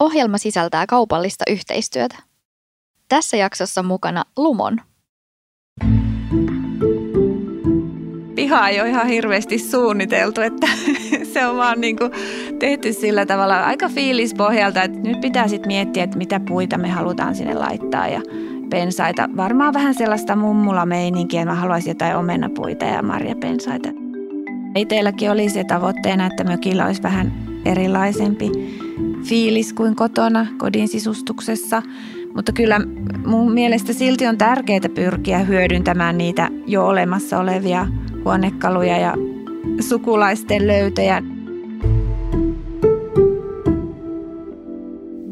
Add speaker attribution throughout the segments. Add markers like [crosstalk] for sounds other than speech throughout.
Speaker 1: Ohjelma sisältää kaupallista yhteistyötä. Tässä jaksossa mukana Lumon.
Speaker 2: Piha ei ole ihan hirveästi suunniteltu, että [laughs] se on vaan niin kuin tehty sillä tavalla aika fiilispohjalta, että nyt pitää sitten miettiä, että mitä puita me halutaan sinne laittaa ja pensaita. Varmaan vähän sellaista mummula-meininkiä, mä haluaisin jotain omenapuita ja marjapensaita. Itselläkin oli se tavoitteena, että mökillä olisi vähän erilaisempi fiilis kuin kotona kodin sisustuksessa. Mutta kyllä mun mielestä silti on tärkeää pyrkiä hyödyntämään niitä jo olemassa olevia huonekaluja ja sukulaisten löytöjä.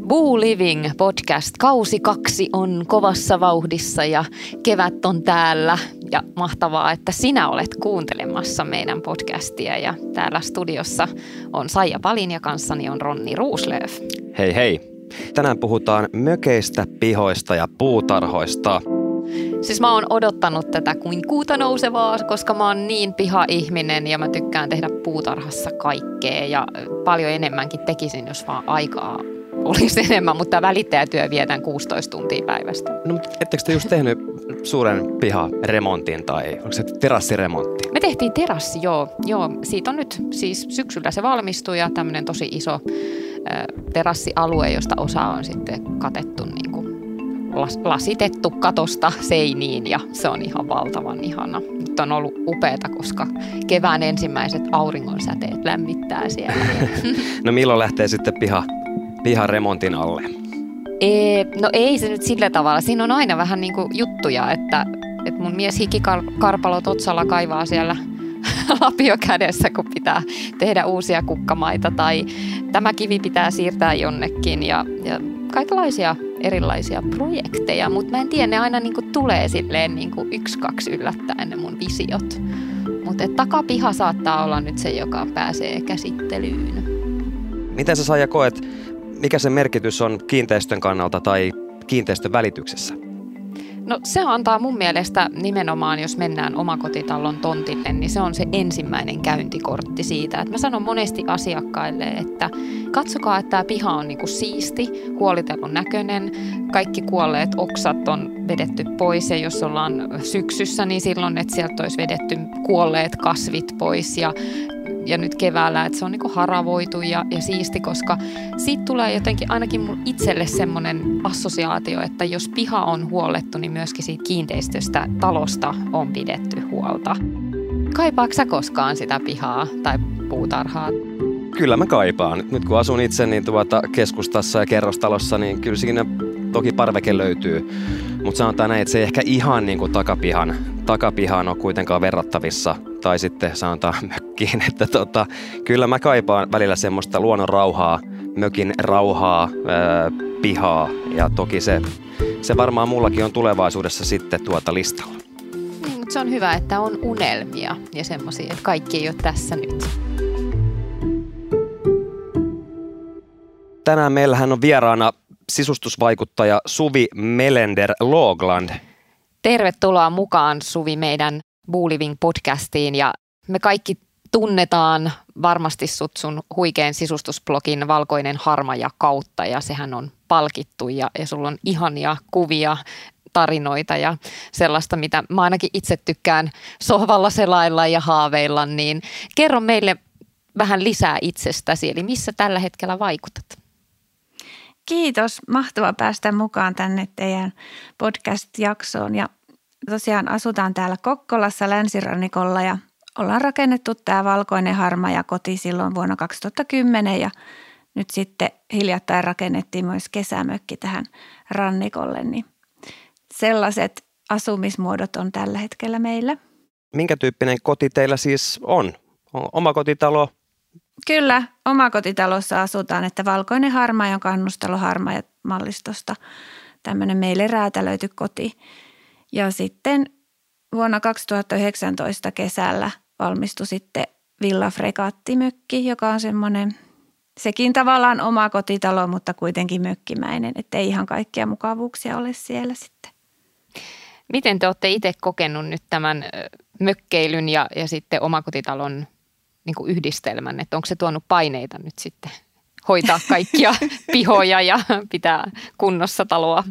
Speaker 3: Boo Living podcast. Kausi kaksi on kovassa vauhdissa ja kevät on täällä. Ja mahtavaa, että sinä olet kuuntelemassa meidän podcastia. Ja täällä studiossa on Saija Palin ja kanssani on Ronni Ruuslöf.
Speaker 4: Hei hei! Tänään puhutaan mökeistä, pihoista ja puutarhoista –
Speaker 3: Siis mä oon odottanut tätä kuin kuuta nousevaa, koska mä oon niin piha-ihminen ja mä tykkään tehdä puutarhassa kaikkea. Ja paljon enemmänkin tekisin, jos vaan aikaa olisi enemmän, mutta välittäjätyö vietän 16 tuntia päivästä.
Speaker 4: No, mutta ettekö te just tehnyt suuren piharemontin tai onko se terassiremontti?
Speaker 3: Me tehtiin terassi, joo. joo. Siitä on nyt siis syksyllä se valmistui ja tämmöinen tosi iso äh, terassialue, josta osa on sitten katettu niin kuin lasitettu katosta seiniin ja se on ihan valtavan ihana. Nyt on ollut upeata, koska kevään ensimmäiset auringonsäteet lämmittää siellä. [laughs]
Speaker 4: no milloin lähtee sitten piha, piha remontin alle?
Speaker 3: Ee, no ei se nyt sillä tavalla. Siinä on aina vähän niin kuin juttuja, että, että mun mies hikikarpalo Totsalla kaivaa siellä [laughs] lapio kädessä, kun pitää tehdä uusia kukkamaita tai tämä kivi pitää siirtää jonnekin ja, ja kaikenlaisia erilaisia projekteja, mutta mä en tiedä, ne aina niinku tulee silleen niinku yksi, kaksi yllättäen ne mun visiot. Mutta takapiha saattaa olla nyt se, joka pääsee käsittelyyn.
Speaker 4: Miten sä Saija koet, mikä se merkitys on kiinteistön kannalta tai kiinteistön välityksessä?
Speaker 3: No se antaa mun mielestä nimenomaan, jos mennään omakotitalon tontille, niin se on se ensimmäinen käyntikortti siitä. Että mä sanon monesti asiakkaille, että katsokaa, että tämä piha on niinku siisti, huolitellun näköinen, kaikki kuolleet oksat on vedetty pois ja jos ollaan syksyssä, niin silloin, että sieltä olisi vedetty kuolleet kasvit pois ja ja nyt keväällä, että se on niinku haravoitu ja, ja siisti, koska siitä tulee jotenkin ainakin mun itselle semmoinen assosiaatio, että jos piha on huollettu, niin myöskin siitä kiinteistöstä, talosta on pidetty huolta. Kaipaatko sä koskaan sitä pihaa tai puutarhaa?
Speaker 4: Kyllä mä kaipaan. Nyt kun asun itse niin tuota keskustassa ja kerrostalossa, niin kyllä siinä toki parveke löytyy. Mutta sanotaan näin, että se ei ehkä ihan niin kuin takapihan, takapihaan ole kuitenkaan verrattavissa tai sitten sanotaan [laughs] mökkiin, että tota, kyllä mä kaipaan välillä semmoista luonnon rauhaa, mökin rauhaa, ää, pihaa ja toki se, se varmaan mullakin on tulevaisuudessa sitten tuota listalla.
Speaker 3: Niin, mutta se on hyvä, että on unelmia ja semmoisia, että kaikki ei ole tässä nyt.
Speaker 4: Tänään meillähän on vieraana sisustusvaikuttaja Suvi Melender Logland.
Speaker 3: Tervetuloa mukaan Suvi meidän Booliving podcastiin ja me kaikki tunnetaan varmasti sut sun huikean sisustusblogin Valkoinen harmaja kautta ja sehän on palkittu ja, ja sulla on ihania kuvia tarinoita ja sellaista, mitä mä ainakin itse tykkään sohvalla selailla ja haaveilla, niin kerro meille vähän lisää itsestäsi, eli missä tällä hetkellä vaikutat?
Speaker 2: Kiitos. Mahtava päästä mukaan tänne teidän podcast-jaksoon ja tosiaan asutaan täällä Kokkolassa länsirannikolla ja ollaan rakennettu tämä valkoinen harma ja koti silloin vuonna 2010 ja nyt sitten hiljattain rakennettiin myös kesämökki tähän rannikolle, niin sellaiset asumismuodot on tällä hetkellä meillä.
Speaker 4: Minkä tyyppinen koti teillä siis on? on oma kotitalo?
Speaker 2: Kyllä, omakotitalossa asutaan, että valkoinen harma ja kannustalo harma ja mallistosta tämmöinen meille räätälöity koti – ja sitten vuonna 2019 kesällä valmistui sitten Villa Fregattimökki, joka on semmoinen, sekin tavallaan oma kotitalo, mutta kuitenkin mökkimäinen, että ei ihan kaikkia mukavuuksia ole siellä sitten.
Speaker 3: Miten te olette itse kokenut nyt tämän mökkeilyn ja, ja sitten omakotitalon niin kuin yhdistelmän, että onko se tuonut paineita nyt sitten hoitaa kaikkia [laughs] pihoja ja pitää kunnossa taloa.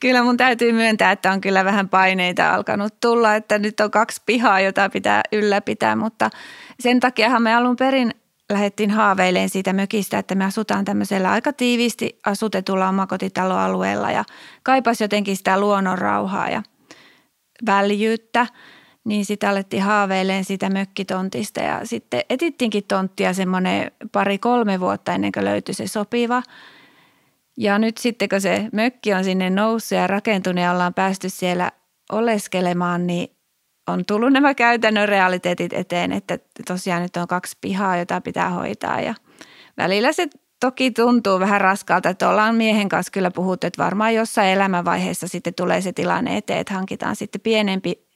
Speaker 2: Kyllä mun täytyy myöntää, että on kyllä vähän paineita alkanut tulla, että nyt on kaksi pihaa, jota pitää ylläpitää, mutta sen takiahan me alun perin lähdettiin haaveilemaan siitä mökistä, että me asutaan tämmöisellä aika tiiviisti asutetulla omakotitaloalueella ja kaipas jotenkin sitä luonnon rauhaa ja väljyyttä, niin sitä alettiin haaveilemaan sitä mökkitontista ja sitten etittiinkin tonttia semmoinen pari-kolme vuotta ennen kuin löytyi se sopiva. Ja nyt sitten kun se mökki on sinne noussut ja rakentunut ja ollaan päästy siellä oleskelemaan, niin on tullut nämä käytännön realiteetit eteen, että tosiaan nyt on kaksi pihaa, jota pitää hoitaa ja välillä se toki tuntuu vähän raskalta, että ollaan miehen kanssa kyllä puhuttu, että varmaan jossain elämänvaiheessa sitten tulee se tilanne eteen, että hankitaan sitten pienempi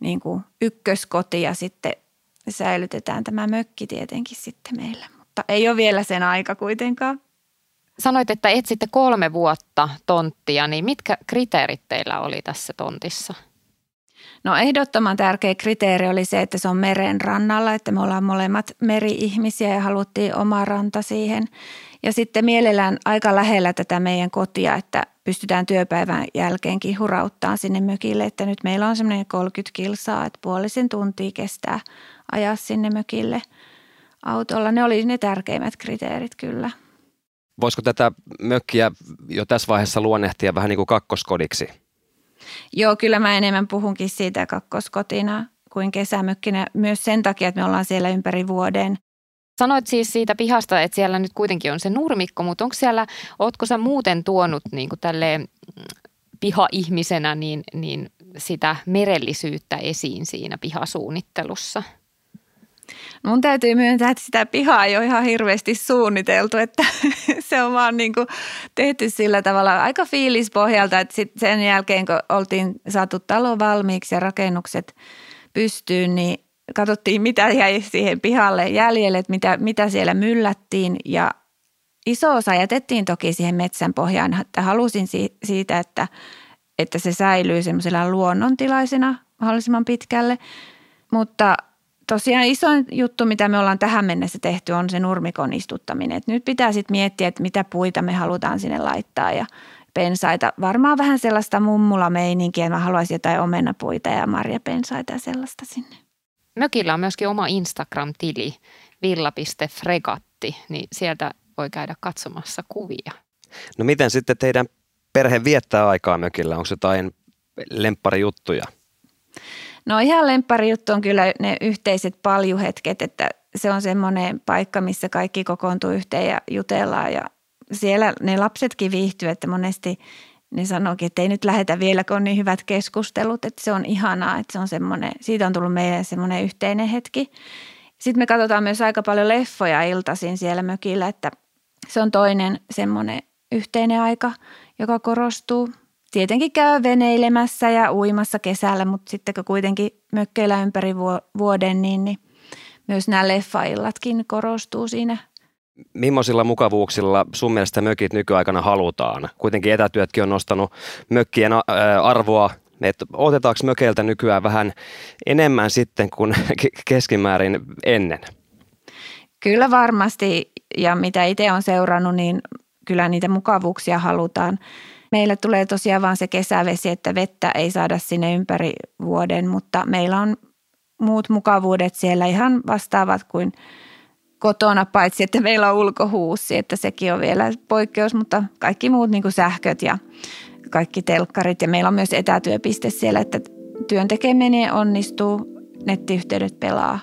Speaker 2: niin kuin ykköskoti ja sitten säilytetään tämä mökki tietenkin sitten meillä, mutta ei ole vielä sen aika kuitenkaan.
Speaker 3: Sanoit, että etsitte kolme vuotta tonttia, niin mitkä kriteerit teillä oli tässä tontissa?
Speaker 2: No ehdottoman tärkeä kriteeri oli se, että se on meren rannalla, että me ollaan molemmat meri-ihmisiä ja haluttiin oma ranta siihen. Ja sitten mielellään aika lähellä tätä meidän kotia, että pystytään työpäivän jälkeenkin hurauttaa sinne mökille. Että nyt meillä on semmoinen 30 kilsaa, että puolisen tuntia kestää ajaa sinne mökille autolla. Ne oli ne tärkeimmät kriteerit kyllä.
Speaker 4: Voisiko tätä mökkiä jo tässä vaiheessa luonnehtia vähän niin kuin kakkoskodiksi?
Speaker 2: Joo, kyllä mä enemmän puhunkin siitä kakkoskotina kuin kesämökkinä myös sen takia, että me ollaan siellä ympäri vuoden.
Speaker 3: Sanoit siis siitä pihasta, että siellä nyt kuitenkin on se nurmikko, mutta onko siellä, ootko sä muuten tuonut niin kuin tälleen mm, piha-ihmisenä niin, niin sitä merellisyyttä esiin siinä pihasuunnittelussa?
Speaker 2: Mun täytyy myöntää, että sitä pihaa ei ole ihan hirveästi suunniteltu, että [laughs] se on vaan niin kuin tehty sillä tavalla aika fiilispohjalta, että sit sen jälkeen kun oltiin saatu talo valmiiksi ja rakennukset pystyyn, niin katsottiin mitä jäi siihen pihalle jäljelle, että mitä, mitä siellä myllättiin. Ja iso osa jätettiin toki siihen metsän pohjaan, että halusin siitä, että, että se säilyy semmoisella luonnontilaisena mahdollisimman pitkälle, mutta – tosiaan isoin juttu, mitä me ollaan tähän mennessä tehty, on se nurmikon istuttaminen. Et nyt pitää sitten miettiä, että mitä puita me halutaan sinne laittaa ja pensaita. Varmaan vähän sellaista mummula-meininkiä, mä haluaisin jotain omenapuita ja marjapensaita ja sellaista sinne.
Speaker 3: Mökillä on myöskin oma Instagram-tili, villa.fregatti, niin sieltä voi käydä katsomassa kuvia.
Speaker 4: No miten sitten teidän perhe viettää aikaa mökillä? Onko jotain lempparijuttuja?
Speaker 2: No ihan lemppari juttu on kyllä ne yhteiset paljuhetket, että se on semmoinen paikka, missä kaikki kokoontuu yhteen ja jutellaan ja siellä ne lapsetkin viihtyy, että monesti ne sanookin, että ei nyt lähetä vielä, kun on niin hyvät keskustelut, että se on ihanaa, että se on semmoinen, siitä on tullut meille semmoinen yhteinen hetki. Sitten me katsotaan myös aika paljon leffoja iltaisin siellä mökillä, että se on toinen semmoinen yhteinen aika, joka korostuu tietenkin käy veneilemässä ja uimassa kesällä, mutta sitten kun kuitenkin mökkeillä ympäri vuoden, niin, niin myös nämä leffaillatkin korostuu siinä.
Speaker 4: Millaisilla mukavuuksilla sun mielestä mökit nykyaikana halutaan? Kuitenkin etätyötkin on nostanut mökkien arvoa että otetaanko mökeiltä nykyään vähän enemmän sitten kuin [laughs] keskimäärin ennen?
Speaker 2: Kyllä varmasti ja mitä itse on seurannut, niin kyllä niitä mukavuuksia halutaan. Meillä tulee tosiaan vain se kesävesi, että vettä ei saada sinne ympäri vuoden, mutta meillä on muut mukavuudet siellä ihan vastaavat kuin kotona, paitsi että meillä on ulkohuussi, että sekin on vielä poikkeus, mutta kaikki muut niin kuin sähköt ja kaikki telkkarit ja meillä on myös etätyöpiste siellä, että työn tekeminen onnistuu, nettiyhteydet pelaa.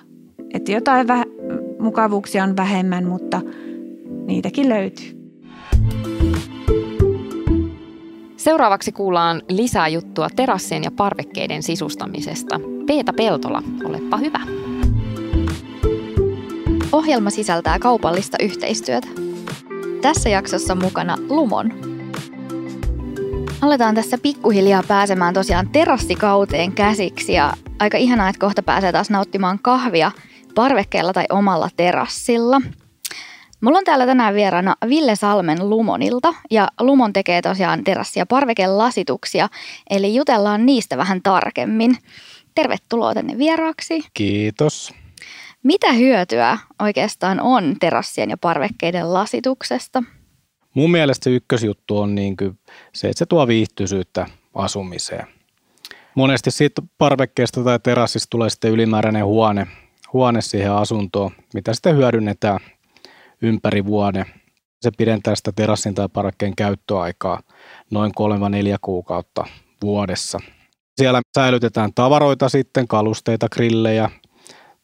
Speaker 2: Että jotain väh- mukavuuksia on vähemmän, mutta niitäkin löytyy.
Speaker 3: Seuraavaksi kuullaan lisää juttua terassien ja parvekkeiden sisustamisesta. Peeta Peltola, olepa hyvä.
Speaker 1: Ohjelma sisältää kaupallista yhteistyötä. Tässä jaksossa mukana Lumon. Aletaan tässä pikkuhiljaa pääsemään tosiaan terassikauteen käsiksi ja aika ihanaa, että kohta pääsee taas nauttimaan kahvia parvekkeella tai omalla terassilla – Mulla on täällä tänään vieraana Ville Salmen Lumonilta ja Lumon tekee tosiaan terassia parvekelasituksia, eli jutellaan niistä vähän tarkemmin. Tervetuloa tänne vieraaksi.
Speaker 5: Kiitos.
Speaker 1: Mitä hyötyä oikeastaan on terassien ja parvekkeiden lasituksesta?
Speaker 5: Mun mielestä se ykkösjuttu on niin kuin se, että se tuo viihtyisyyttä asumiseen. Monesti siitä parvekkeesta tai terassista tulee sitten ylimääräinen huone, huone siihen asuntoon, mitä sitten hyödynnetään ympäri vuoden. Se pidentää sitä terassin tai parvekkeen käyttöaikaa noin 3-4 kuukautta vuodessa. Siellä säilytetään tavaroita sitten, kalusteita, grillejä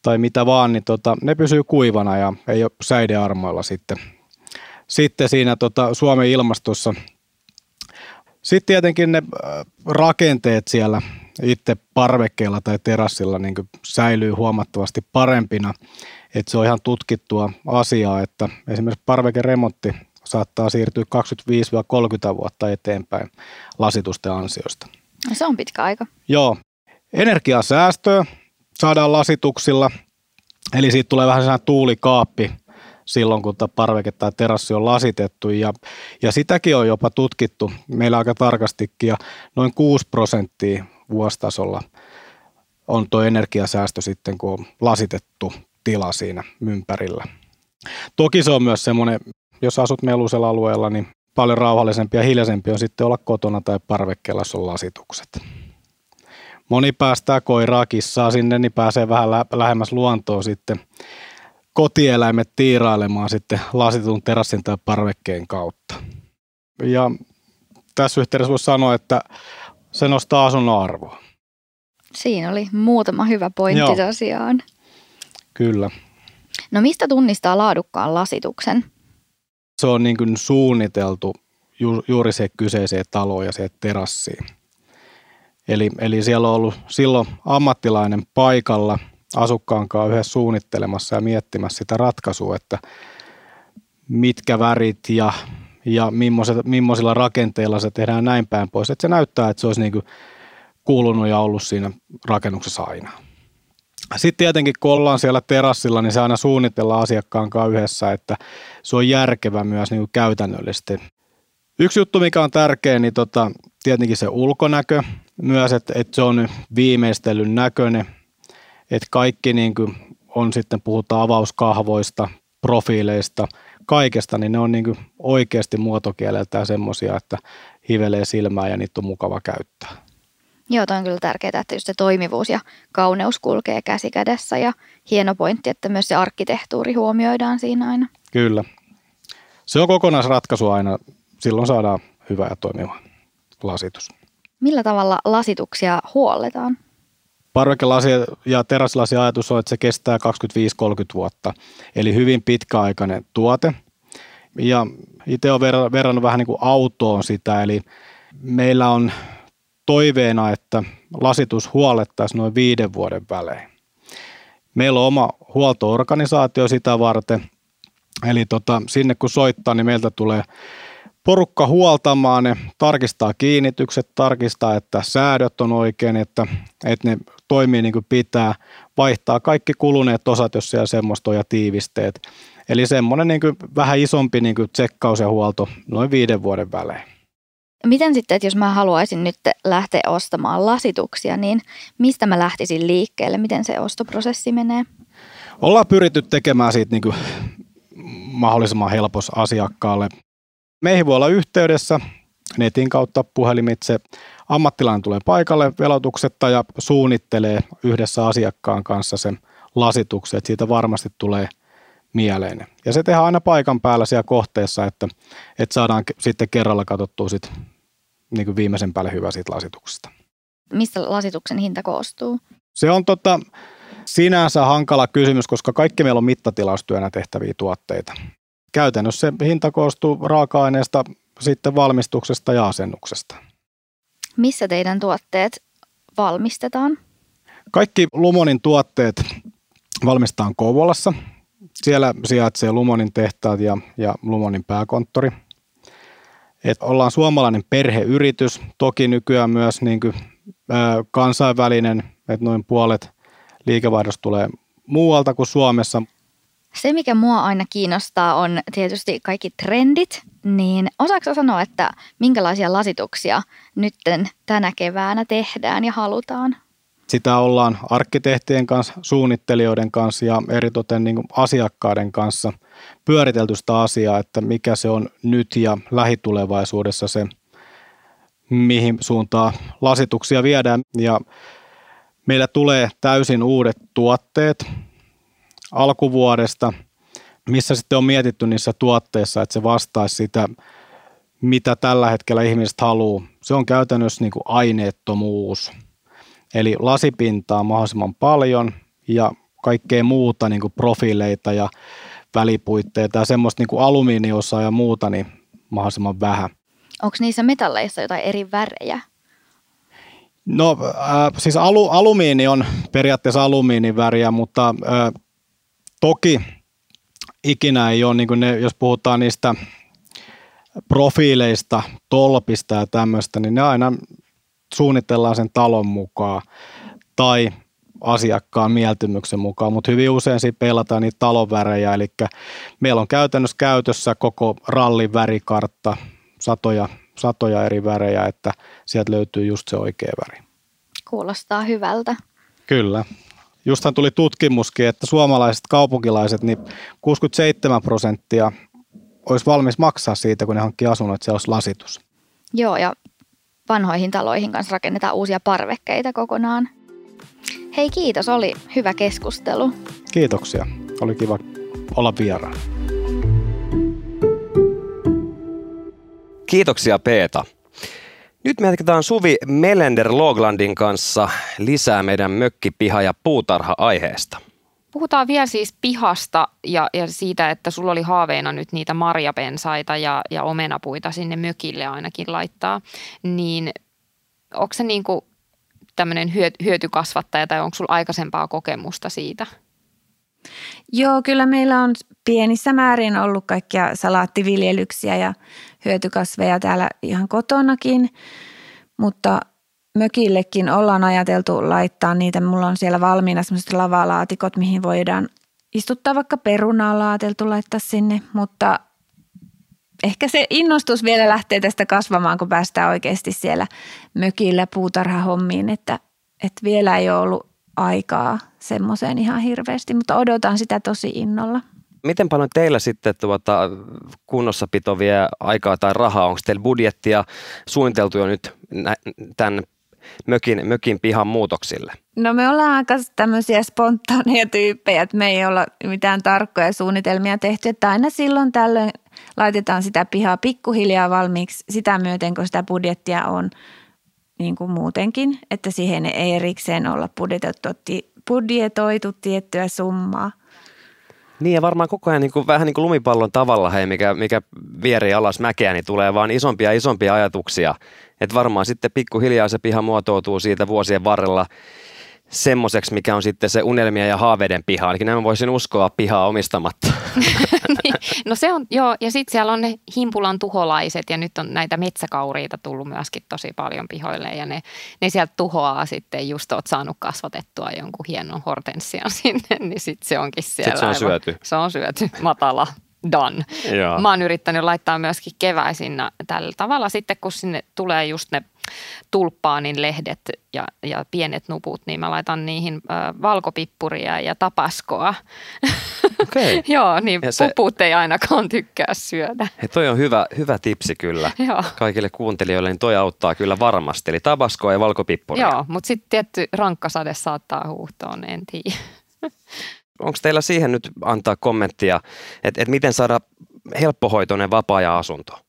Speaker 5: tai mitä vaan, niin tota, ne pysyy kuivana ja ei ole säidearmoilla sitten, sitten siinä tota Suomen ilmastossa. Sitten tietenkin ne äh, rakenteet siellä itse parvekkeella tai terassilla niin säilyy huomattavasti parempina. Että se on ihan tutkittua asiaa, että esimerkiksi parvekeremontti saattaa siirtyä 25-30 vuotta eteenpäin lasitusten ansiosta.
Speaker 1: Se on pitkä aika.
Speaker 5: Joo. Energiasäästöä saadaan lasituksilla, eli siitä tulee vähän sellainen tuulikaappi silloin, kun parveke tai terassi on lasitettu. Ja, ja sitäkin on jopa tutkittu meillä aika tarkastikin, ja noin 6 prosenttia vuositasolla on tuo energiasäästö sitten, kun on lasitettu tila siinä ympärillä. Toki se on myös semmoinen, jos asut melusella alueella, niin paljon rauhallisempi ja hiljaisempi on sitten olla kotona tai parvekkeella, jos on lasitukset. Moni päästää koiraa, kissaa sinne, niin pääsee vähän lähemmäs luontoa sitten kotieläimet tiirailemaan sitten lasitun terassin tai parvekkeen kautta. Ja tässä yhteydessä voisi sanoa, että se nostaa asunnon arvoa.
Speaker 1: Siinä oli muutama hyvä pointti Joo. tosiaan.
Speaker 5: Kyllä.
Speaker 1: No mistä tunnistaa laadukkaan lasituksen?
Speaker 5: Se on niin kuin suunniteltu ju, juuri se kyseiseen taloon ja se terassiin. Eli, eli siellä on ollut silloin ammattilainen paikalla asukkaan kanssa yhdessä suunnittelemassa ja miettimässä sitä ratkaisua, että mitkä värit ja, ja millaisilla rakenteilla se tehdään näin päin pois. Että se näyttää, että se olisi niin kuin kuulunut ja ollut siinä rakennuksessa aina. Sitten tietenkin, kun ollaan siellä terassilla, niin se aina suunnitellaan asiakkaan kanssa yhdessä, että se on järkevä myös niin kuin käytännöllisesti. Yksi juttu, mikä on tärkeä, niin tota, tietenkin se ulkonäkö myös, että, että se on viimeistelyn näköinen, että kaikki niin kuin on sitten, puhutaan avauskahvoista, profiileista, kaikesta, niin ne on niin kuin oikeasti muotokieleltään semmoisia, että hivelee silmää ja niitä on mukava käyttää.
Speaker 1: Joo, toi on kyllä tärkeää, että just se toimivuus ja kauneus kulkee käsi kädessä ja hieno pointti, että myös se arkkitehtuuri huomioidaan siinä aina.
Speaker 5: Kyllä. Se on kokonaisratkaisu aina. Silloin saadaan hyvä ja toimiva lasitus.
Speaker 1: Millä tavalla lasituksia huolletaan?
Speaker 5: Parvekelasi ja terasilasi ajatus on, että se kestää 25-30 vuotta, eli hyvin pitkäaikainen tuote. Ja itse olen verrannut vähän niin kuin autoon sitä, eli meillä on toiveena, että lasitus huolettaisiin noin viiden vuoden välein. Meillä on oma huoltoorganisaatio sitä varten, eli tota, sinne kun soittaa, niin meiltä tulee porukka huoltamaan ne, tarkistaa kiinnitykset, tarkistaa, että säädöt on oikein, että, että ne toimii niin kuin pitää, vaihtaa kaikki kuluneet osat, jos siellä semmoista on ja tiivisteet. Eli semmoinen niin kuin vähän isompi niin kuin tsekkaus ja huolto noin viiden vuoden välein.
Speaker 1: Miten sitten, että jos mä haluaisin nyt lähteä ostamaan lasituksia, niin mistä mä lähtisin liikkeelle? Miten se ostoprosessi menee?
Speaker 5: Ollaan pyritty tekemään siitä niin kuin mahdollisimman helpos asiakkaalle. Meihin voi olla yhteydessä netin kautta puhelimitse. Ammattilainen tulee paikalle velotuksetta ja suunnittelee yhdessä asiakkaan kanssa sen lasituksen, että siitä varmasti tulee mieleinen. Ja se tehdään aina paikan päällä siellä kohteessa, että, että saadaan sitten kerralla katsottua sit niin kuin viimeisen päälle hyvä siitä lasituksesta.
Speaker 1: Mistä lasituksen hinta koostuu?
Speaker 5: Se on tota, sinänsä hankala kysymys, koska kaikki meillä on mittatilaustyönä tehtäviä tuotteita. Käytännössä se hinta koostuu raaka-aineesta, sitten valmistuksesta ja asennuksesta.
Speaker 1: Missä teidän tuotteet valmistetaan?
Speaker 5: Kaikki Lumonin tuotteet valmistetaan Kouvolassa. Siellä sijaitsee Lumonin tehtaat ja, ja Lumonin pääkonttori – et ollaan suomalainen perheyritys, toki nykyään myös niin kuin, ää, kansainvälinen, että noin puolet liikevaihdosta tulee muualta kuin Suomessa.
Speaker 1: Se, mikä mua aina kiinnostaa, on tietysti kaikki trendit, niin osaako sanoa, että minkälaisia lasituksia nyt tänä keväänä tehdään ja halutaan?
Speaker 5: sitä ollaan arkkitehtien kanssa, suunnittelijoiden kanssa ja eritoten niin asiakkaiden kanssa pyöritelty sitä asiaa, että mikä se on nyt ja lähitulevaisuudessa se, mihin suuntaan lasituksia viedään. Ja meillä tulee täysin uudet tuotteet alkuvuodesta, missä sitten on mietitty niissä tuotteissa, että se vastaisi sitä, mitä tällä hetkellä ihmiset haluaa. Se on käytännössä niin kuin aineettomuus – Eli lasipintaa mahdollisimman paljon ja kaikkea muuta niin kuin profiileita ja välipuitteita ja semmoista niin kuin alumiiniosaa ja muuta niin mahdollisimman vähän.
Speaker 1: Onko niissä metalleissa jotain eri värejä?
Speaker 5: No äh, siis alu, alumiini on periaatteessa alumiiniväriä, mutta äh, toki ikinä ei ole, niin kuin ne, jos puhutaan niistä profiileista, tolpista ja tämmöistä, niin ne aina suunnitellaan sen talon mukaan tai asiakkaan mieltymyksen mukaan, mutta hyvin usein siinä peilataan niitä talonvärejä, eli meillä on käytännössä käytössä koko rallin värikartta, satoja, satoja eri värejä, että sieltä löytyy just se oikea väri.
Speaker 1: Kuulostaa hyvältä.
Speaker 5: Kyllä. Justhan tuli tutkimuskin, että suomalaiset kaupunkilaiset, niin 67 prosenttia olisi valmis maksaa siitä, kun ne hankkii asunnon, että se olisi lasitus.
Speaker 1: Joo, ja vanhoihin taloihin kanssa rakennetaan uusia parvekkeita kokonaan. Hei kiitos, oli hyvä keskustelu.
Speaker 5: Kiitoksia, oli kiva olla vieraan.
Speaker 4: Kiitoksia Peeta. Nyt me jatketaan Suvi Melender Loglandin kanssa lisää meidän mökkipiha- ja puutarha-aiheesta.
Speaker 3: Puhutaan vielä siis pihasta ja, ja siitä, että sulla oli haaveena nyt niitä marjapensaita ja, ja omenapuita sinne mökille ainakin laittaa. Niin onko se niin kuin tämmöinen hyötykasvattaja tai onko sulla aikaisempaa kokemusta siitä?
Speaker 2: Joo, kyllä meillä on pienissä määrin ollut kaikkia salaattiviljelyksiä ja hyötykasveja täällä ihan kotonakin, mutta mökillekin ollaan ajateltu laittaa niitä. Mulla on siellä valmiina semmoiset lavalaatikot, mihin voidaan istuttaa vaikka perunaa on ajateltu laittaa sinne, mutta ehkä se innostus vielä lähtee tästä kasvamaan, kun päästään oikeasti siellä mökillä puutarhahommiin, että, että vielä ei ole ollut aikaa semmoiseen ihan hirveästi, mutta odotan sitä tosi innolla.
Speaker 4: Miten paljon teillä sitten tuota kunnossapito vie aikaa tai rahaa? Onko teillä budjettia suunniteltu jo nyt tämän mökin, mökin pihan muutoksille?
Speaker 2: No me ollaan aika tämmöisiä spontaaneja tyyppejä, että me ei olla mitään tarkkoja suunnitelmia tehty, että aina silloin tällöin laitetaan sitä pihaa pikkuhiljaa valmiiksi sitä myöten, kun sitä budjettia on niin kuin muutenkin, että siihen ei erikseen olla budjetoitu, budjetoitu tiettyä summaa.
Speaker 4: Niin ja varmaan koko ajan niin kuin, vähän niin kuin lumipallon tavalla, hei, mikä, mikä vieri alas mäkeä, niin tulee vaan isompia isompia ajatuksia. Että varmaan sitten pikkuhiljaa se piha muotoutuu siitä vuosien varrella semmoiseksi, mikä on sitten se unelmia ja haaveiden piha. Ainakin näin voisin uskoa pihaa omistamatta. [laughs]
Speaker 3: niin, no se on, joo, ja sitten siellä on ne himpulan tuholaiset ja nyt on näitä metsäkauriita tullut myöskin tosi paljon pihoille ja ne, ne sieltä tuhoaa sitten, just oot saanut kasvatettua jonkun hienon hortensian [laughs] sinne, niin sitten se onkin siellä.
Speaker 4: Sitten se on aivan, syöty.
Speaker 3: Se on syöty, matala done. Joo. Mä oon yrittänyt laittaa myöskin keväisin tällä tavalla sitten, kun sinne tulee just ne tulppaanin lehdet ja, ja pienet nuput, niin mä laitan niihin ö, valkopippuria ja tapaskoa.
Speaker 4: Okay. [laughs]
Speaker 3: Joo, niin ja se... puput ei ainakaan tykkää syödä.
Speaker 4: He, toi on hyvä, hyvä tipsi kyllä [laughs] Joo. kaikille kuuntelijoille, niin toi auttaa kyllä varmasti. Eli tabaskoa ja valkopippuria.
Speaker 3: Joo, mutta sitten tietty rankkasade saattaa huuhtoon, en tiedä. [laughs]
Speaker 4: Onko teillä siihen nyt antaa kommenttia, että, että miten saada helppohoitoinen vapaa-ajan-asunto?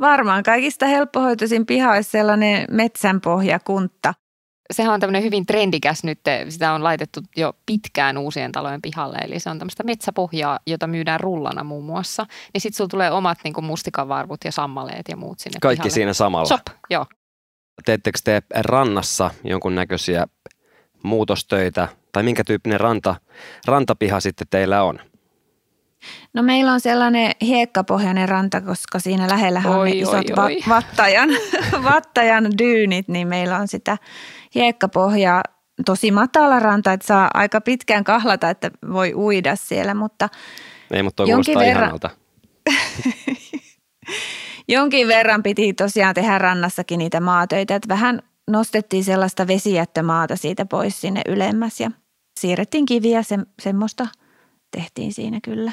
Speaker 2: Varmaan kaikista helppohoitoisin piha olisi sellainen metsänpohjakunta.
Speaker 3: Sehän on tämmöinen hyvin trendikäs nyt, sitä on laitettu jo pitkään uusien talojen pihalle, eli se on tämmöistä metsäpohjaa, jota myydään rullana muun muassa. Niin sitten sulla tulee omat niin mustikavarvut ja sammaleet ja muut sinne
Speaker 4: Kaikki
Speaker 3: pihalle.
Speaker 4: siinä samalla?
Speaker 3: Sop, joo.
Speaker 4: Teettekö te rannassa jonkunnäköisiä muutostöitä tai minkä tyyppinen ranta, rantapiha sitten teillä on?
Speaker 2: No meillä on sellainen hiekkapohjainen ranta, koska siinä lähellä on ne isot oi, oi. Va- [laughs] vattajan, vattajan dyynit, niin meillä on sitä hiekkapohjaa tosi matala ranta, että saa aika pitkään kahlata, että voi uida siellä, mutta
Speaker 4: Ei, mutta jonkin verran, [laughs]
Speaker 2: jonkin verran piti tosiaan tehdä rannassakin niitä maatöitä, että vähän nostettiin sellaista vesijättömaata siitä pois sinne ylemmäs ja siirrettiin kiviä, se, semmoista tehtiin siinä kyllä.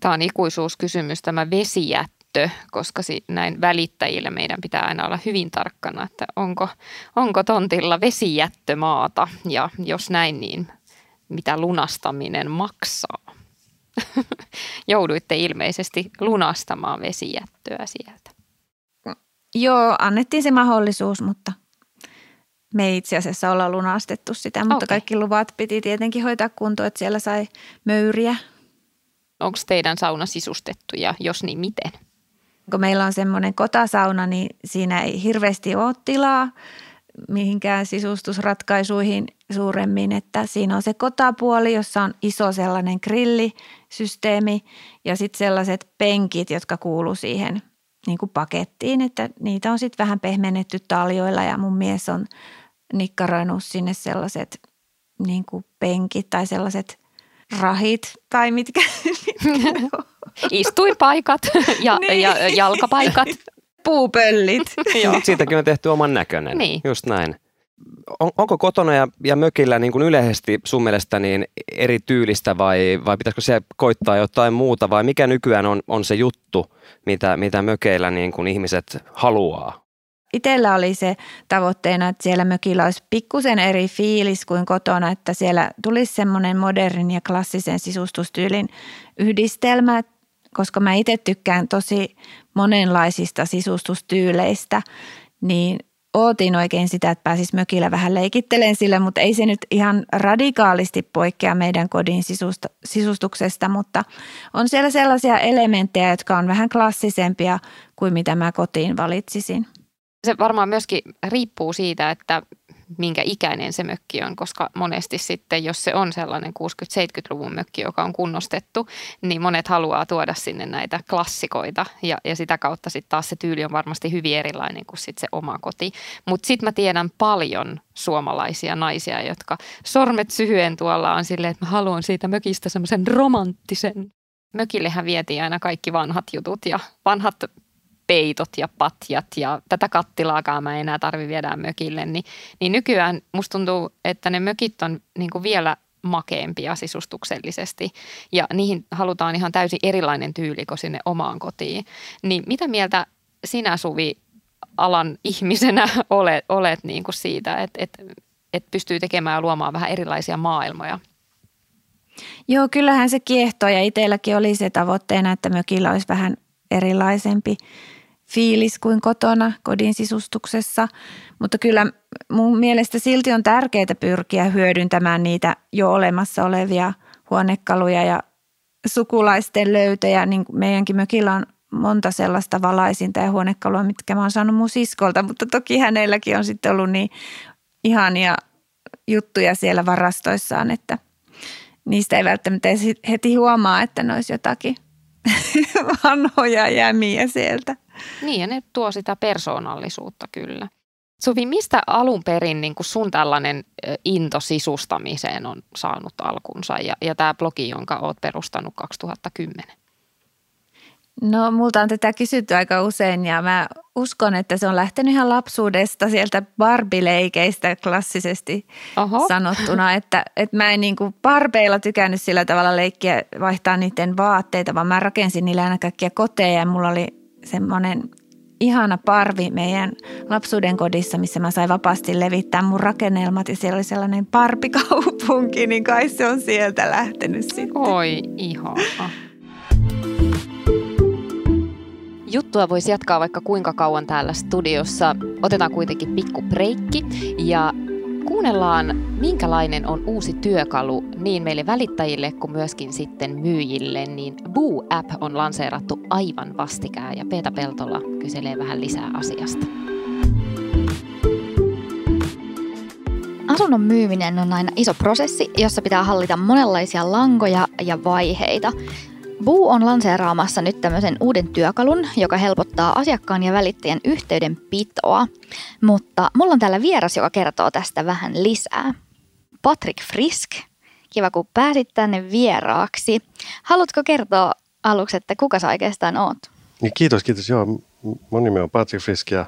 Speaker 3: Tämä on ikuisuuskysymys, tämä vesijättö, koska näin välittäjille meidän pitää aina olla hyvin tarkkana, että onko, onko tontilla vesijättömaata ja jos näin, niin mitä lunastaminen maksaa. [laughs] Jouduitte ilmeisesti lunastamaan vesijättöä sieltä.
Speaker 2: Joo, annettiin se mahdollisuus, mutta me ei itse asiassa olla lunastettu sitä, mutta okay. kaikki luvat piti tietenkin hoitaa kuntoon, että siellä sai möyriä.
Speaker 3: Onko teidän sauna sisustettu ja jos niin, miten?
Speaker 2: Kun meillä on semmoinen kotasauna, niin siinä ei hirveästi ole tilaa mihinkään sisustusratkaisuihin suuremmin, että siinä on se kotapuoli, jossa on iso sellainen grillisysteemi ja sitten sellaiset penkit, jotka kuuluu siihen niin kuin pakettiin, että niitä on sitten vähän pehmennetty taljoilla ja mun mies on nikkaroinut sinne sellaiset niin kuin penkit tai sellaiset rahit tai mitkä, [laughs] mitkä [laughs]
Speaker 3: Istuinpaikat ja, [laughs] niin. ja jalkapaikat.
Speaker 2: Puupöllit.
Speaker 4: Joo. Siitäkin on tehty oman näköinen. Niin. Just näin. On, onko kotona ja, ja mökillä niin kuin yleisesti sun mielestä niin eri tyylistä vai, vai pitäisikö se koittaa jotain muuta vai mikä nykyään on, on se juttu, mitä, mitä mökeillä niin kuin ihmiset haluaa?
Speaker 2: Itellä oli se tavoitteena, että siellä mökillä olisi pikkusen eri fiilis kuin kotona, että siellä tulisi semmoinen modernin ja klassisen sisustustyylin yhdistelmä, koska mä itse tykkään tosi monenlaisista sisustustyyleistä, niin ootin oikein sitä, että pääsis mökillä vähän leikittelen sillä, mutta ei se nyt ihan radikaalisti poikkea meidän kodin sisusta, sisustuksesta, mutta on siellä sellaisia elementtejä, jotka on vähän klassisempia kuin mitä mä kotiin valitsisin.
Speaker 3: Se varmaan myöskin riippuu siitä, että minkä ikäinen se mökki on, koska monesti sitten, jos se on sellainen 60-70-luvun mökki, joka on kunnostettu, niin monet haluaa tuoda sinne näitä klassikoita ja, ja sitä kautta sitten taas se tyyli on varmasti hyvin erilainen kuin sitten se oma koti. Mutta sitten mä tiedän paljon suomalaisia naisia, jotka sormet syhyen tuolla on silleen, että mä haluan siitä mökistä semmoisen romanttisen. Mökillehän vietiin aina kaikki vanhat jutut ja vanhat peitot ja patjat ja tätä kattilaakaan mä enää tarvi viedä mökille, niin, niin nykyään musta tuntuu, että ne mökit on niin kuin vielä makeampia sisustuksellisesti ja niihin halutaan ihan täysin erilainen tyyli kuin sinne omaan kotiin. Niin mitä mieltä sinä Suvi alan ihmisenä [laughs] olet, olet niin kuin siitä, että, että, että pystyy tekemään ja luomaan vähän erilaisia maailmoja?
Speaker 2: Joo, kyllähän se kiehtoo ja itselläkin oli se tavoitteena, että mökillä olisi vähän erilaisempi fiilis kuin kotona kodin sisustuksessa, mutta kyllä mun mielestä silti on tärkeää pyrkiä hyödyntämään niitä jo olemassa olevia huonekaluja ja sukulaisten löytöjä. Niin meidänkin mökillä on monta sellaista valaisinta ja huonekalua, mitkä mä oon saanut mun siskolta, mutta toki hänelläkin on sitten ollut niin ihania juttuja siellä varastoissaan, että niistä ei välttämättä heti huomaa, että ne olisi jotakin [laughs] vanhoja jämiä sieltä.
Speaker 3: Niin, ja ne tuo sitä persoonallisuutta kyllä. Suvi, mistä alun perin niin kuin sun tällainen into sisustamiseen on saanut alkunsa ja, ja tämä blogi, jonka oot perustanut 2010?
Speaker 2: No multa on tätä kysytty aika usein ja mä uskon, että se on lähtenyt ihan lapsuudesta sieltä barbileikeistä klassisesti Oho. sanottuna, että, että mä en niin kuin barbeilla tykännyt sillä tavalla leikkiä vaihtaa niiden vaatteita, vaan mä rakensin niillä aina kaikkia koteja ja mulla oli semmoinen ihana parvi meidän lapsuuden kodissa, missä mä sain vapaasti levittää mun rakennelmat ja siellä oli sellainen parpikaupunki, niin kai se on sieltä lähtenyt sitten.
Speaker 3: Oi ihana. Juttua voisi jatkaa vaikka kuinka kauan täällä studiossa. Otetaan kuitenkin pikku breikki ja kuunnellaan, minkälainen on uusi työkalu niin meille välittäjille kuin myöskin sitten myyjille, niin Boo-app on lanseerattu aivan vastikään ja Peeta Peltola kyselee vähän lisää asiasta.
Speaker 1: Asunnon myyminen on aina iso prosessi, jossa pitää hallita monenlaisia lankoja ja vaiheita. Buu on lanseeraamassa nyt tämmöisen uuden työkalun, joka helpottaa asiakkaan ja välittäjän yhteydenpitoa. Mutta mulla on täällä vieras, joka kertoo tästä vähän lisää. Patrick Frisk, kiva kun pääsit tänne vieraaksi. Haluatko kertoa aluksi, että kuka sä oikeastaan oot?
Speaker 6: Niin, kiitos, kiitos. Joo, mun nimi on Patrick Frisk ja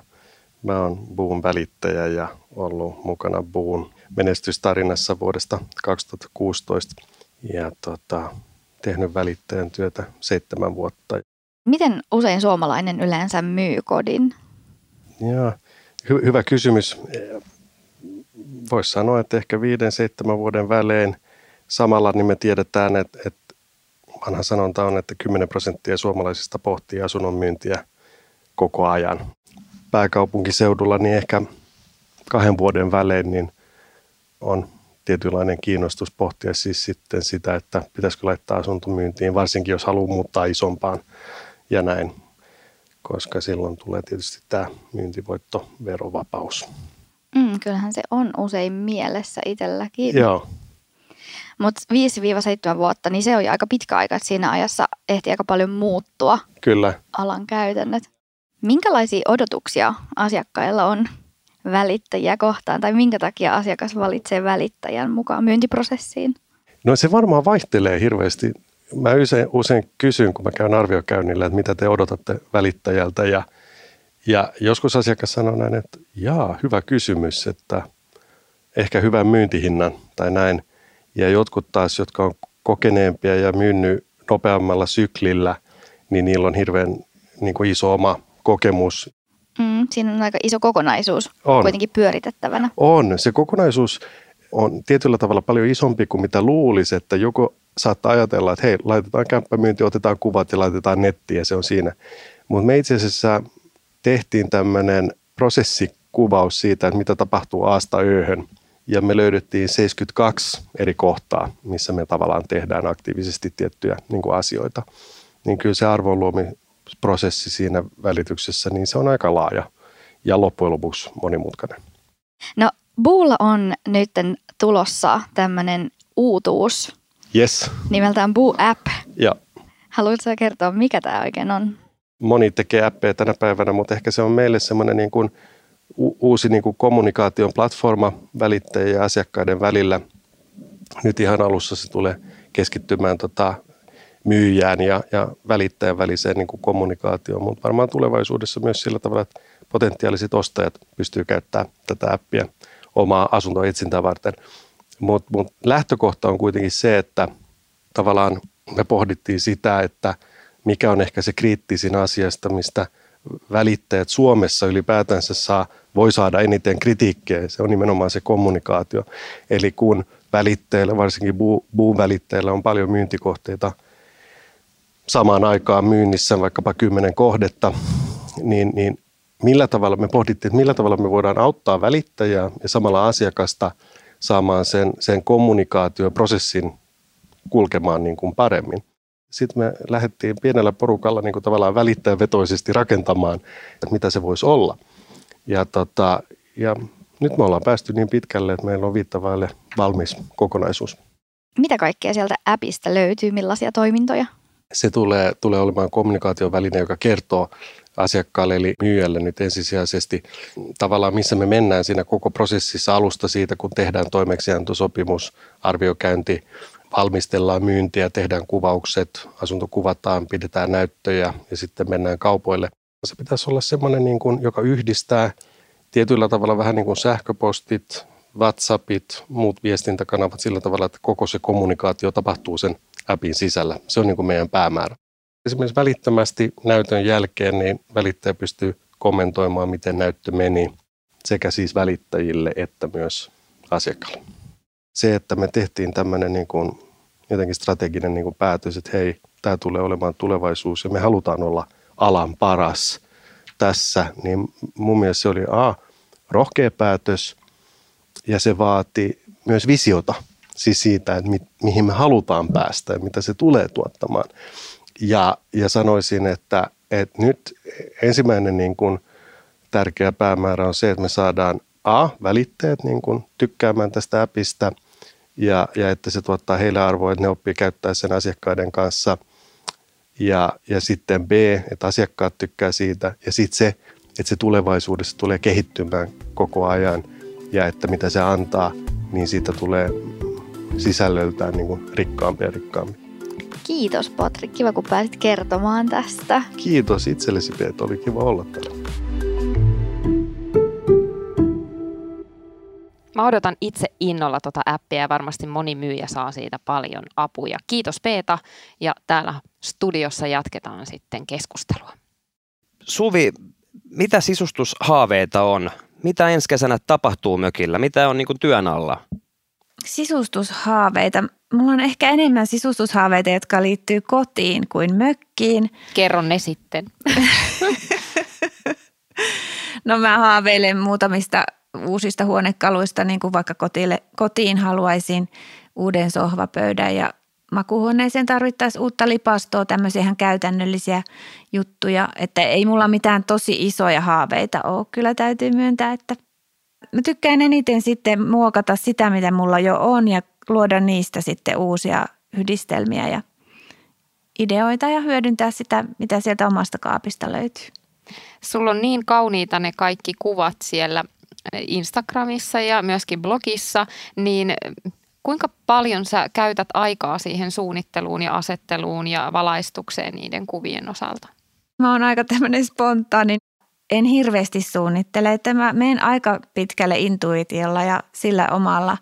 Speaker 6: Mä oon Buun välittäjä ja ollut mukana Buun menestystarinassa vuodesta 2016 ja tota, tehnyt välittäjän työtä seitsemän vuotta.
Speaker 1: Miten usein suomalainen yleensä myy kodin?
Speaker 6: Ja, hy- hyvä kysymys. Voisi sanoa, että ehkä viiden, seitsemän vuoden välein samalla niin me tiedetään, että, että vanha sanonta on, että 10 prosenttia suomalaisista pohtii asunnon myyntiä koko ajan. Pääkaupunkiseudulla niin ehkä kahden vuoden välein niin on tietynlainen kiinnostus pohtia siis sitten sitä, että pitäisikö laittaa asuntomyyntiin, varsinkin jos haluaa muuttaa isompaan ja näin, koska silloin tulee tietysti tämä myyntivoittoverovapaus.
Speaker 1: Mm, kyllähän se on usein mielessä itselläkin.
Speaker 6: Joo.
Speaker 1: Mutta 5-7 vuotta, niin se on jo aika pitkä aika, että siinä ajassa ehti aika paljon muuttua
Speaker 6: Kyllä.
Speaker 1: alan käytännöt. Minkälaisia odotuksia asiakkailla on välittäjiä kohtaan, tai minkä takia asiakas valitsee välittäjän mukaan myyntiprosessiin?
Speaker 6: No se varmaan vaihtelee hirveästi. Mä usein, usein kysyn, kun mä käyn arviokäynnillä, että mitä te odotatte välittäjältä. Ja, ja joskus asiakas sanoo näin, että jaa, hyvä kysymys, että ehkä hyvän myyntihinnan tai näin. Ja jotkut taas, jotka on kokeneempia ja myynyt nopeammalla syklillä, niin niillä on hirveän niin kuin iso oma kokemus.
Speaker 1: Siinä on aika iso kokonaisuus
Speaker 6: On.
Speaker 1: kuitenkin pyöritettävänä.
Speaker 6: On. Se kokonaisuus on tietyllä tavalla paljon isompi kuin mitä luulisi, että joku saattaa ajatella, että hei, laitetaan kämppämyynti, otetaan kuvat ja laitetaan nettiin ja se on siinä. Mutta me itse asiassa tehtiin tämmöinen prosessikuvaus siitä, että mitä tapahtuu aasta ööhön. Ja me löydettiin 72 eri kohtaa, missä me tavallaan tehdään aktiivisesti tiettyjä niin kuin asioita. Niin kyllä se arvonluomisprosessi siinä välityksessä, niin se on aika laaja ja loppujen lopuksi monimutkainen.
Speaker 1: No, Buulla on nyt tulossa tämmöinen uutuus
Speaker 6: Yes.
Speaker 1: nimeltään Boo App.
Speaker 6: Ja
Speaker 1: Haluatko kertoa, mikä tämä oikein on?
Speaker 6: moni tekee appeja tänä päivänä, mutta ehkä se on meille semmoinen niin kuin u- uusi niin kuin kommunikaation platforma välittäjien ja asiakkaiden välillä. Nyt ihan alussa se tulee keskittymään tota myyjään ja, ja välittäjän väliseen niin kuin kommunikaatioon, mutta varmaan tulevaisuudessa myös sillä tavalla, että potentiaaliset ostajat pystyy käyttämään tätä appia omaa asuntoetsintää varten. Mutta mut lähtökohta on kuitenkin se, että tavallaan me pohdittiin sitä, että mikä on ehkä se kriittisin asiasta, mistä välittäjät Suomessa ylipäätänsä saa, voi saada eniten kritiikkiä. Se on nimenomaan se kommunikaatio. Eli kun välittäjillä, varsinkin buun välittäjillä on paljon myyntikohteita samaan aikaan myynnissä, vaikkapa kymmenen kohdetta, niin, niin millä tavalla me pohdittiin, että millä tavalla me voidaan auttaa välittäjää ja samalla asiakasta saamaan sen, sen kommunikaatioprosessin kulkemaan niin kuin paremmin. Sitten me lähdettiin pienellä porukalla niin kuin tavallaan välittäjävetoisesti rakentamaan, että mitä se voisi olla. Ja, tota, ja nyt me ollaan päästy niin pitkälle, että meillä on viittavaille valmis kokonaisuus.
Speaker 1: Mitä kaikkea sieltä appista löytyy, millaisia toimintoja?
Speaker 6: Se tulee, tulee olemaan kommunikaation väline, joka kertoo asiakkaalle eli myyjälle nyt ensisijaisesti tavallaan missä me mennään siinä koko prosessissa alusta siitä, kun tehdään toimeksiantosopimus, arviokäynti, valmistellaan myyntiä, tehdään kuvaukset, asunto kuvataan, pidetään näyttöjä ja sitten mennään kaupoille. Se pitäisi olla semmoinen, niin kuin, joka yhdistää tietyllä tavalla vähän niin kuin sähköpostit, WhatsAppit, muut viestintäkanavat sillä tavalla, että koko se kommunikaatio tapahtuu sen appin sisällä. Se on niin kuin meidän päämäärä. Esimerkiksi välittömästi näytön jälkeen niin välittäjä pystyy kommentoimaan, miten näyttö meni sekä siis välittäjille että myös asiakkaalle se, että me tehtiin tämmöinen niin kuin, jotenkin strateginen niin kuin päätös, että hei, tämä tulee olemaan tulevaisuus ja me halutaan olla alan paras tässä, niin mun mielestä se oli A, rohkea päätös ja se vaati myös visiota, siis siitä, että mi, mihin me halutaan päästä ja mitä se tulee tuottamaan. Ja, ja sanoisin, että, että nyt ensimmäinen niin kuin tärkeä päämäärä on se, että me saadaan A, välittäjät niin kuin tykkäämään tästä appista – ja, ja että se tuottaa heille arvoa, että ne oppii käyttää sen asiakkaiden kanssa. Ja, ja sitten B, että asiakkaat tykkää siitä. Ja sitten se, että se tulevaisuudessa tulee kehittymään koko ajan ja että mitä se antaa, niin siitä tulee sisällöltään niin kuin rikkaampi ja rikkaampi.
Speaker 1: Kiitos Patrik, kiva kun pääsit kertomaan tästä.
Speaker 6: Kiitos itsellesi Peet, oli kiva olla täällä.
Speaker 3: Mä odotan itse innolla tuota appia ja varmasti moni myyjä saa siitä paljon apuja. Kiitos Peeta ja täällä studiossa jatketaan sitten keskustelua.
Speaker 4: Suvi, mitä sisustushaaveita on? Mitä ensi kesänä tapahtuu mökillä? Mitä on niin työn alla?
Speaker 2: Sisustushaaveita. Mulla on ehkä enemmän sisustushaaveita, jotka liittyy kotiin kuin mökkiin.
Speaker 3: Kerro ne sitten. [laughs]
Speaker 2: no mä haaveilen muutamista uusista huonekaluista, niin kuin vaikka kotille, kotiin haluaisin uuden sohvapöydän ja makuhuoneeseen tarvittaisiin uutta lipastoa, tämmöisiä ihan käytännöllisiä juttuja, että ei mulla mitään tosi isoja haaveita ole. Kyllä täytyy myöntää, että mä tykkään eniten sitten muokata sitä, mitä mulla jo on ja luoda niistä sitten uusia yhdistelmiä ja ideoita ja hyödyntää sitä, mitä sieltä omasta kaapista löytyy.
Speaker 3: Sulla on niin kauniita ne kaikki kuvat siellä Instagramissa ja myöskin blogissa, niin kuinka paljon sä käytät aikaa siihen suunnitteluun ja asetteluun ja valaistukseen niiden kuvien osalta?
Speaker 2: Mä oon aika tämmöinen spontaani. En hirveästi suunnittele, että mä menen aika pitkälle intuitiolla ja sillä omalla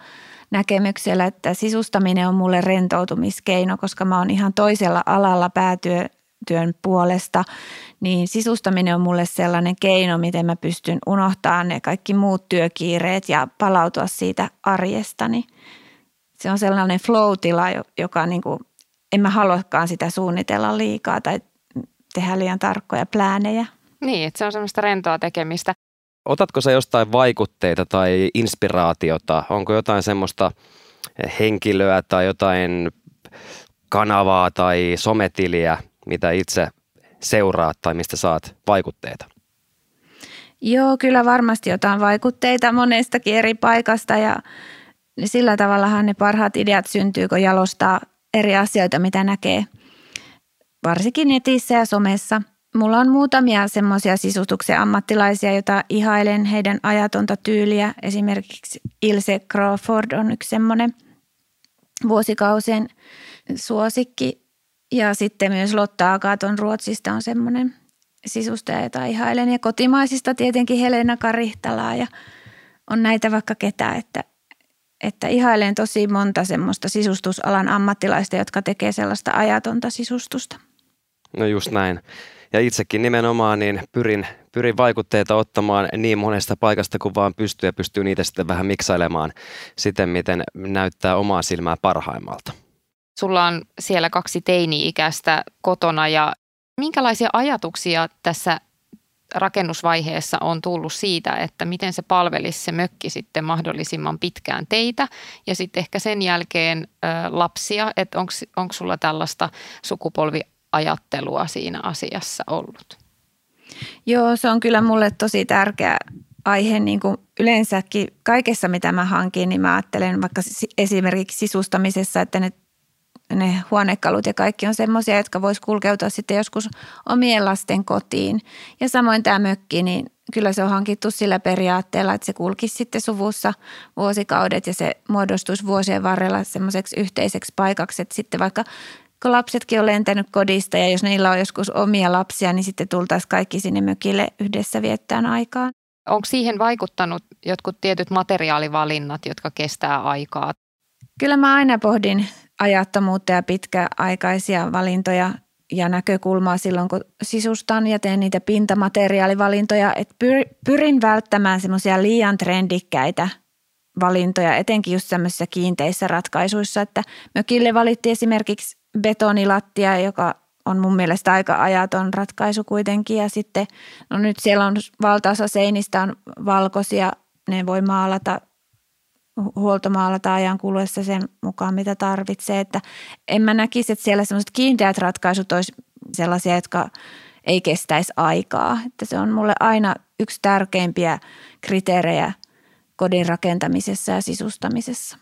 Speaker 2: näkemyksellä, että sisustaminen on mulle rentoutumiskeino, koska mä oon ihan toisella alalla päätyö, työn puolesta, niin sisustaminen on mulle sellainen keino, miten mä pystyn unohtamaan ne kaikki muut työkiireet ja palautua siitä arjestani. Se on sellainen flow-tila, joka niin kuin, en mä haluakaan sitä suunnitella liikaa tai tehdä liian tarkkoja pläänejä.
Speaker 3: Niin, että se on semmoista rentoa tekemistä.
Speaker 4: Otatko sä jostain vaikutteita tai inspiraatiota? Onko jotain semmoista henkilöä tai jotain kanavaa tai sometiliä, mitä itse seuraat tai mistä saat vaikutteita?
Speaker 2: Joo, kyllä varmasti jotain vaikutteita monestakin eri paikasta ja sillä tavallahan ne parhaat ideat syntyy, kun jalostaa eri asioita, mitä näkee varsinkin netissä ja somessa. Mulla on muutamia semmoisia sisustuksen ammattilaisia, joita ihailen heidän ajatonta tyyliä. Esimerkiksi Ilse Crawford on yksi semmoinen vuosikausien suosikki ja sitten myös Lotta Agaton Ruotsista on semmoinen sisustaja, jota ihailen. Ja kotimaisista tietenkin Helena Karihtalaa ja on näitä vaikka ketä, että, että ihailen tosi monta semmoista sisustusalan ammattilaista, jotka tekee sellaista ajatonta sisustusta.
Speaker 4: No just näin. Ja itsekin nimenomaan niin pyrin, pyrin vaikutteita ottamaan niin monesta paikasta kuin vaan pystyy ja pystyy niitä sitten vähän miksailemaan siten, miten näyttää omaa silmää parhaimmalta.
Speaker 3: Sulla on siellä kaksi teini-ikäistä kotona ja minkälaisia ajatuksia tässä rakennusvaiheessa on tullut siitä, että miten se palvelisi se mökki sitten mahdollisimman pitkään teitä ja sitten ehkä sen jälkeen lapsia, että onko sulla tällaista sukupolviajattelua siinä asiassa ollut?
Speaker 2: Joo, se on kyllä mulle tosi tärkeä aihe niin kuin yleensäkin kaikessa, mitä mä hankin, niin mä ajattelen vaikka esimerkiksi sisustamisessa, että ne ne huonekalut ja kaikki on semmoisia, jotka vois kulkeutua sitten joskus omien lasten kotiin. Ja samoin tämä mökki, niin kyllä se on hankittu sillä periaatteella, että se kulkisi sitten suvussa vuosikaudet ja se muodostuisi vuosien varrella semmoiseksi yhteiseksi paikaksi, että sitten vaikka kun lapsetkin on lentänyt kodista ja jos niillä on joskus omia lapsia, niin sitten tultaisiin kaikki sinne mökille yhdessä viettään aikaa.
Speaker 3: Onko siihen vaikuttanut jotkut tietyt materiaalivalinnat, jotka kestää aikaa?
Speaker 2: Kyllä mä aina pohdin ajattomuutta ja pitkäaikaisia valintoja ja näkökulmaa silloin, kun sisustan ja teen niitä pintamateriaalivalintoja. Et pyrin välttämään semmoisia liian trendikkäitä valintoja, etenkin just semmoisissa kiinteissä ratkaisuissa, että mökille valittiin esimerkiksi betonilattia, joka on mun mielestä aika ajaton ratkaisu kuitenkin. Ja sitten, no nyt siellä on valtaosa seinistä on valkoisia, ne voi maalata huoltomaalata ajan kuluessa sen mukaan, mitä tarvitsee. Että en mä näkisi, että siellä sellaiset kiinteät ratkaisut olisi sellaisia, jotka ei kestäisi aikaa. Että se on mulle aina yksi tärkeimpiä kriteerejä kodin rakentamisessa ja sisustamisessa.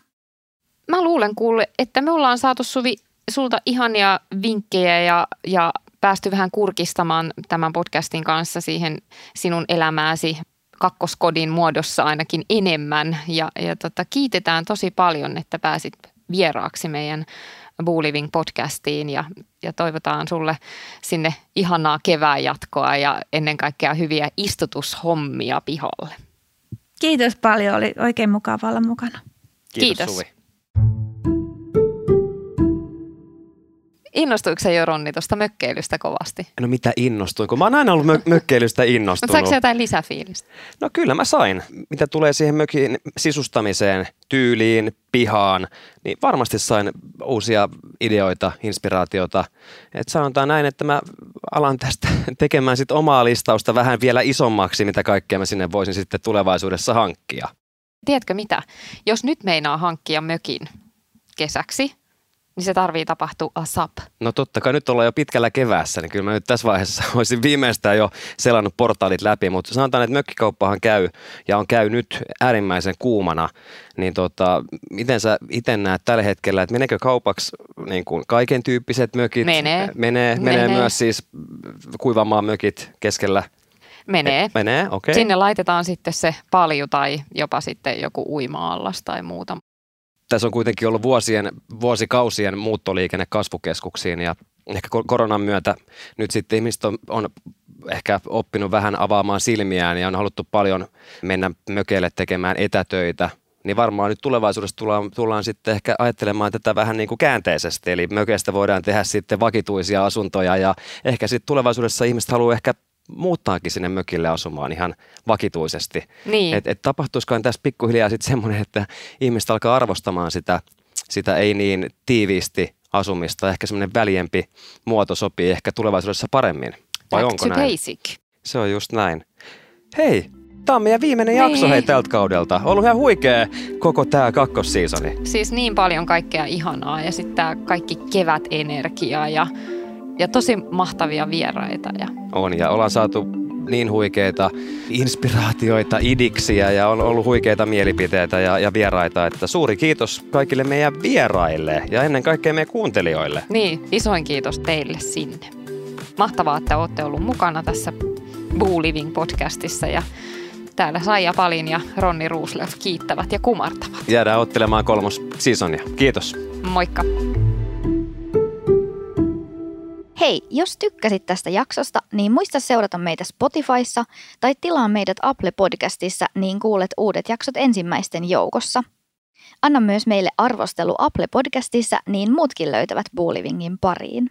Speaker 3: Mä luulen kuule, että me ollaan saatu Suvi sulta ihania vinkkejä ja, ja päästy vähän kurkistamaan tämän podcastin kanssa siihen sinun elämääsi kakkoskodin muodossa ainakin enemmän. Ja, ja tota, kiitetään tosi paljon, että pääsit vieraaksi meidän Boo Living podcastiin ja, ja toivotaan sulle sinne ihanaa kevään jatkoa ja ennen kaikkea hyviä istutushommia pihalle.
Speaker 2: Kiitos paljon, oli oikein mukava olla mukana.
Speaker 4: Kiitos,
Speaker 3: Kiitos.
Speaker 4: Suvi.
Speaker 3: Innostuiko se jo Ronni tuosta mökkeilystä kovasti?
Speaker 4: No mitä innostuin, kun mä oon aina ollut mö- mökkeilystä
Speaker 3: Mutta
Speaker 4: innostunut.
Speaker 3: saiko se jotain lisäfiilistä?
Speaker 4: No kyllä mä sain. Mitä tulee siihen mökin sisustamiseen, tyyliin, pihaan, niin varmasti sain uusia ideoita, inspiraatiota. Et sanotaan näin, että mä alan tästä [laughs] tekemään sit omaa listausta vähän vielä isommaksi, mitä kaikkea mä sinne voisin sitten tulevaisuudessa hankkia.
Speaker 3: Tiedätkö mitä? Jos nyt meinaa hankkia mökin kesäksi, niin se tarvii tapahtua ASAP.
Speaker 4: No totta kai nyt ollaan jo pitkällä keväässä, niin kyllä mä nyt tässä vaiheessa [laughs] olisin viimeistään jo selannut portaalit läpi, mutta sanotaan, että mökkikauppahan käy ja on käy nyt äärimmäisen kuumana, niin tota, miten sä itse näet tällä hetkellä, että meneekö kaupaksi niin kuin kaiken tyyppiset mökit?
Speaker 3: Menee.
Speaker 4: Menee, menee,
Speaker 3: Menee.
Speaker 4: myös siis kuivamaan mökit keskellä?
Speaker 3: Menee.
Speaker 4: Menee, okei. Okay.
Speaker 3: Sinne laitetaan sitten se palju tai jopa sitten joku uima-allas tai muuta.
Speaker 4: Tässä on kuitenkin ollut vuosien, vuosikausien muuttoliikenne kasvukeskuksiin ja ehkä ko- koronan myötä nyt sitten ihmiset on, on ehkä oppinut vähän avaamaan silmiään ja on haluttu paljon mennä mökeille tekemään etätöitä. Niin varmaan nyt tulevaisuudessa tullaan, tullaan sitten ehkä ajattelemaan tätä vähän niin kuin käänteisesti. Eli mökeistä voidaan tehdä sitten vakituisia asuntoja ja ehkä sitten tulevaisuudessa ihmiset haluaa ehkä muuttaakin sinne mökille asumaan ihan vakituisesti.
Speaker 3: Niin.
Speaker 4: Et, et tapahtuisikaan tässä pikkuhiljaa sitten semmoinen, että ihmiset alkaa arvostamaan sitä, sitä ei niin tiiviisti asumista. Ehkä semmoinen väljempi muoto sopii ehkä tulevaisuudessa paremmin. Vai
Speaker 3: Back
Speaker 4: onko
Speaker 3: to
Speaker 4: näin?
Speaker 3: basic.
Speaker 4: Se on just näin. Hei, tämä on meidän viimeinen jakso
Speaker 3: Niin.
Speaker 4: hei tältä kaudelta. Ollut ihan huikea koko tämä kakkossiisoni.
Speaker 3: Siis niin paljon kaikkea ihanaa ja sitten tämä kaikki kevätenergia ja, ja tosi mahtavia vieraita. Ja
Speaker 4: On ja ollaan saatu niin huikeita inspiraatioita, idiksiä ja on ollut huikeita mielipiteitä ja, ja vieraita, että suuri kiitos kaikille meidän vieraille ja ennen kaikkea meidän kuuntelijoille.
Speaker 3: niin, isoin kiitos teille sinne. Mahtavaa, että olette ollut mukana tässä Boo Living podcastissa ja täällä Saija Palin ja Ronni Ruuslöf kiittävät ja kumartavat.
Speaker 4: Jäädään ottelemaan kolmos seasonia. Kiitos.
Speaker 3: Moikka!
Speaker 1: Hei, jos tykkäsit tästä jaksosta, niin muista seurata meitä Spotifyssa tai tilaa meidät Apple Podcastissa, niin kuulet uudet jaksot ensimmäisten joukossa. Anna myös meille arvostelu Apple Podcastissa, niin muutkin löytävät Bullivingin pariin.